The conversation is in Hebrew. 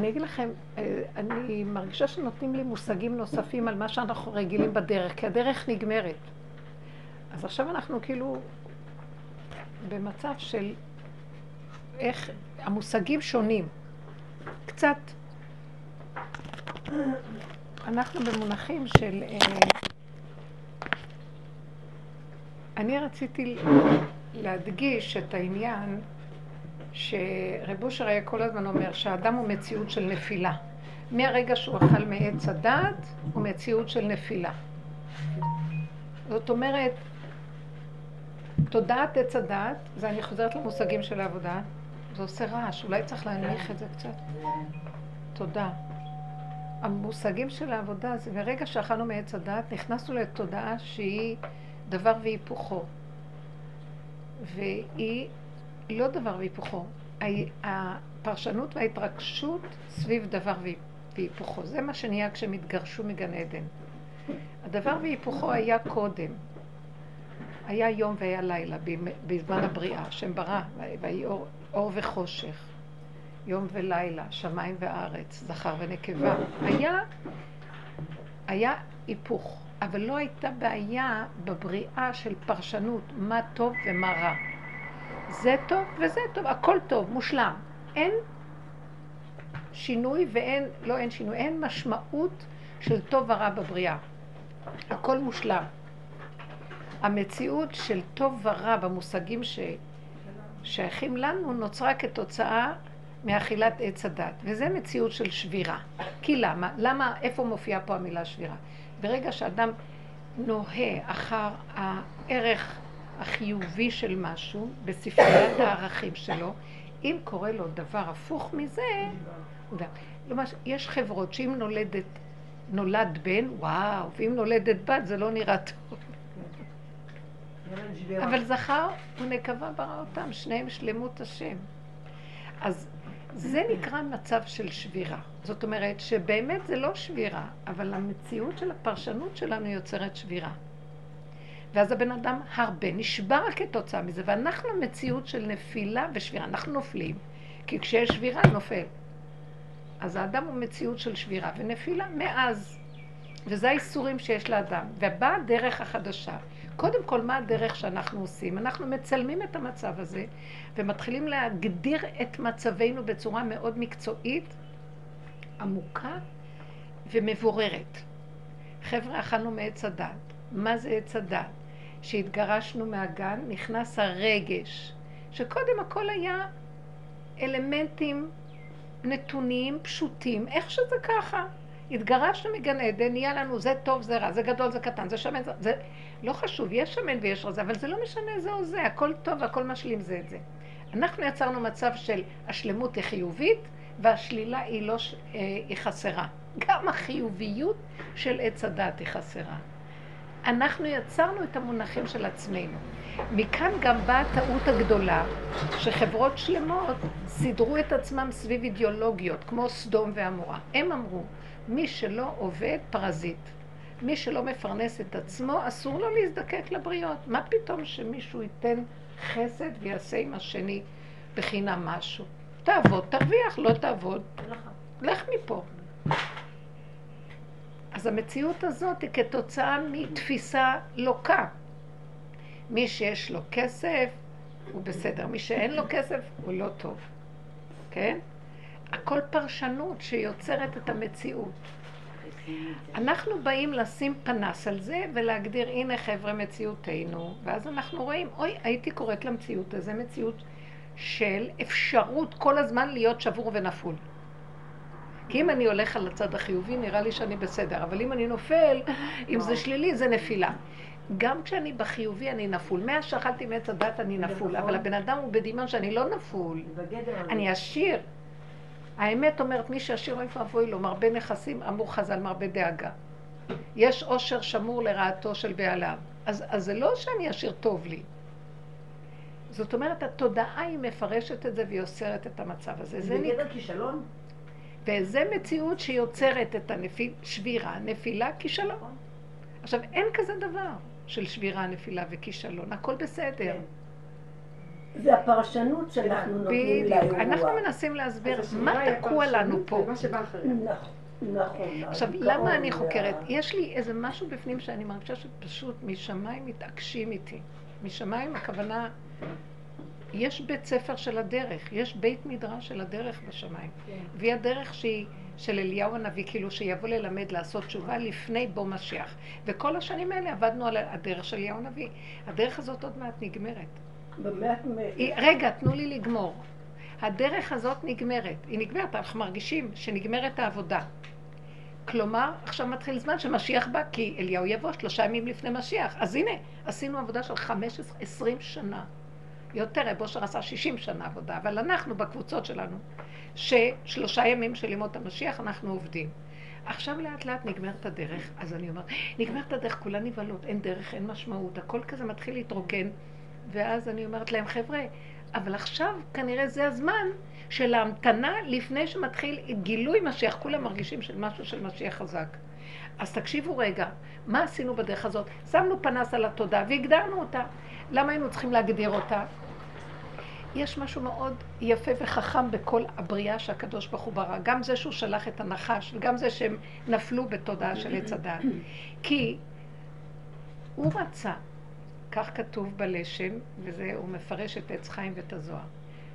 אני אגיד לכם, אה, אני מרגישה שנותנים לי מושגים נוספים על מה שאנחנו רגילים בדרך, כי הדרך נגמרת. אז עכשיו אנחנו כאילו במצב של איך המושגים שונים. קצת. אנחנו במונחים של... אה, אני רציתי להדגיש את העניין שרב אושר היה כל הזמן אומר שהאדם הוא מציאות של נפילה. מהרגע שהוא אכל מעץ הדעת הוא מציאות של נפילה. זאת אומרת, תודעת עץ הדעת, זה אני חוזרת למושגים של העבודה, זה עושה רעש, אולי צריך להנמיך את זה קצת. תודה. המושגים של העבודה זה ברגע שאכלנו מעץ הדעת, נכנסנו לתודעה שהיא דבר והיפוכו. והיא לא דבר והיפוכו. הפרשנות וההתרגשות סביב דבר והיפוכו. זה מה שנהיה כשהם התגרשו מגן עדן. הדבר והיפוכו היה קודם. היה יום והיה לילה בזמן הבריאה, שם ברא, ויהי אור, אור וחושך, יום ולילה, שמיים וארץ, זכר ונקבה. היה, היה היפוך, אבל לא הייתה בעיה בבריאה של פרשנות מה טוב ומה רע. זה טוב וזה טוב, הכל טוב, מושלם. אין שינוי ואין, לא אין שינוי, אין משמעות של טוב ורע בבריאה. הכל מושלם. המציאות של טוב ורע במושגים ששייכים לנו נוצרה כתוצאה מאכילת עץ הדת, וזה מציאות של שבירה. כי למה? למה, איפה מופיעה פה המילה שבירה? ברגע שאדם נוהה אחר הערך החיובי של משהו בספריית הערכים שלו, אם קורה לו דבר הפוך מזה, למשל, יש חברות שאם נולדת, נולד בן, וואו, ואם נולדת בת זה לא נראה טוב. אבל זכר ונקבה ברא אותם, שניהם שלמות השם. אז זה נקרא מצב של שבירה. זאת אומרת שבאמת זה לא שבירה, אבל המציאות של הפרשנות שלנו יוצרת שבירה. ואז הבן אדם הרבה נשבר כתוצאה מזה, ואנחנו מציאות של נפילה ושבירה, אנחנו נופלים, כי כשיש שבירה נופל. אז האדם הוא מציאות של שבירה ונפילה מאז, וזה האיסורים שיש לאדם. ובאה הדרך החדשה. קודם כל, מה הדרך שאנחנו עושים? אנחנו מצלמים את המצב הזה, ומתחילים להגדיר את מצבנו בצורה מאוד מקצועית, עמוקה ומבוררת. חבר'ה, אכלנו מעץ הדת. מה זה עץ הדת? שהתגרשנו מהגן, נכנס הרגש, שקודם הכל היה אלמנטים נתונים, פשוטים, איך שזה ככה. התגרשנו מגן עדן, נהיה לנו זה טוב, זה רע, זה גדול, זה קטן, זה שמן, זה... זה לא חשוב, יש שמן ויש רזה, אבל זה לא משנה זה או זה, הכל טוב והכל משלים זה את זה. אנחנו יצרנו מצב של השלמות היא חיובית והשלילה היא לא, אה, היא חסרה. גם החיוביות של עץ הדת היא חסרה. אנחנו יצרנו את המונחים של עצמנו. מכאן גם באה הטעות הגדולה, שחברות שלמות סידרו את עצמם סביב אידיאולוגיות, כמו סדום ועמורה. הם אמרו, מי שלא עובד, פרזיט. מי שלא מפרנס את עצמו, אסור לו להזדקק לבריות. מה פתאום שמישהו ייתן חסד ויעשה עם השני בחינם משהו? תעבוד, תרוויח, לא תעבוד, לך מפה. אז המציאות הזאת היא כתוצאה מתפיסה לוקה. מי שיש לו כסף הוא בסדר, מי שאין לו כסף הוא לא טוב, כן? הכל פרשנות שיוצרת את המציאות. אנחנו באים לשים פנס על זה ולהגדיר, הנה חבר'ה מציאותנו, ואז אנחנו רואים, אוי, הייתי קוראת למציאות הזה מציאות של אפשרות כל הזמן להיות שבור ונפול. כי אם אני הולך על הצד החיובי, נראה לי שאני בסדר, אבל אם אני נופל, אם זה שלילי, זה נפילה. גם כשאני בחיובי אני נפול. מאז שאכלתי מעץ הדת אני נפול, אבל הבן אדם הוא בדמיון שאני לא נפול. אני עשיר. האמת אומרת, מי שעשיר אוי ואבוי לו, מרבה נכסים, אמור חז"ל מרבה דאגה. יש עושר שמור לרעתו של בעליו. אז, אז זה לא שאני עשיר טוב לי. זאת אומרת, התודעה היא מפרשת את זה והיא אוסרת את המצב הזה. זה בגדר כישלון? וזה מציאות שיוצרת את השבירה, נפילה, כישלון. עכשיו, אין כזה דבר של שבירה, נפילה וכישלון, הכל בסדר. כן. זה הפרשנות שאנחנו נותנים לאירוע. אנחנו מנסים להסביר מה תקוע לנו פה. נכון. נכון. עכשיו, למה אני חוקרת? יש לי איזה משהו בפנים שאני מרגישה שפשוט משמיים מתעקשים איתי. משמיים הכוונה, יש בית ספר של הדרך, יש בית מדרש של הדרך בשמיים. כן. והיא הדרך שהיא של אליהו הנביא, כאילו שיבוא ללמד לעשות תשובה לפני בוא משיח. וכל השנים האלה עבדנו על הדרך של אליהו הנביא. הדרך הזאת עוד מעט נגמרת. באמת? רגע, תנו לי לגמור. הדרך הזאת נגמרת. היא נגמרת, אנחנו מרגישים שנגמרת העבודה. כלומר, עכשיו מתחיל זמן שמשיח בא, כי אליהו יבוא שלושה ימים לפני משיח. אז הנה, עשינו עבודה של 15, 20 שנה. יותר, רב אושר עשה 60 שנה עבודה, אבל אנחנו בקבוצות שלנו, ששלושה ימים של ימות המשיח אנחנו עובדים. עכשיו לאט לאט נגמרת הדרך, אז אני אומרת, נגמרת הדרך, כולן נבהלות, אין דרך, אין משמעות, הכל כזה מתחיל להתרוקן, ואז אני אומרת להם, חבר'ה, אבל עכשיו כנראה זה הזמן של ההמתנה לפני שמתחיל גילוי משיח. כולם מרגישים של משהו של משיח חזק. אז תקשיבו רגע, מה עשינו בדרך הזאת? שמנו פנס על התודה והגדרנו אותה. למה היינו צריכים להגדיר אותה? יש משהו מאוד יפה וחכם בכל הבריאה שהקדוש ברוך הוא ברא. גם זה שהוא שלח את הנחש, וגם זה שהם נפלו בתודעה של עץ הדעת. כי הוא רצה כך כתוב בלשם, וזה, הוא מפרש את עץ חיים ואת הזוהר.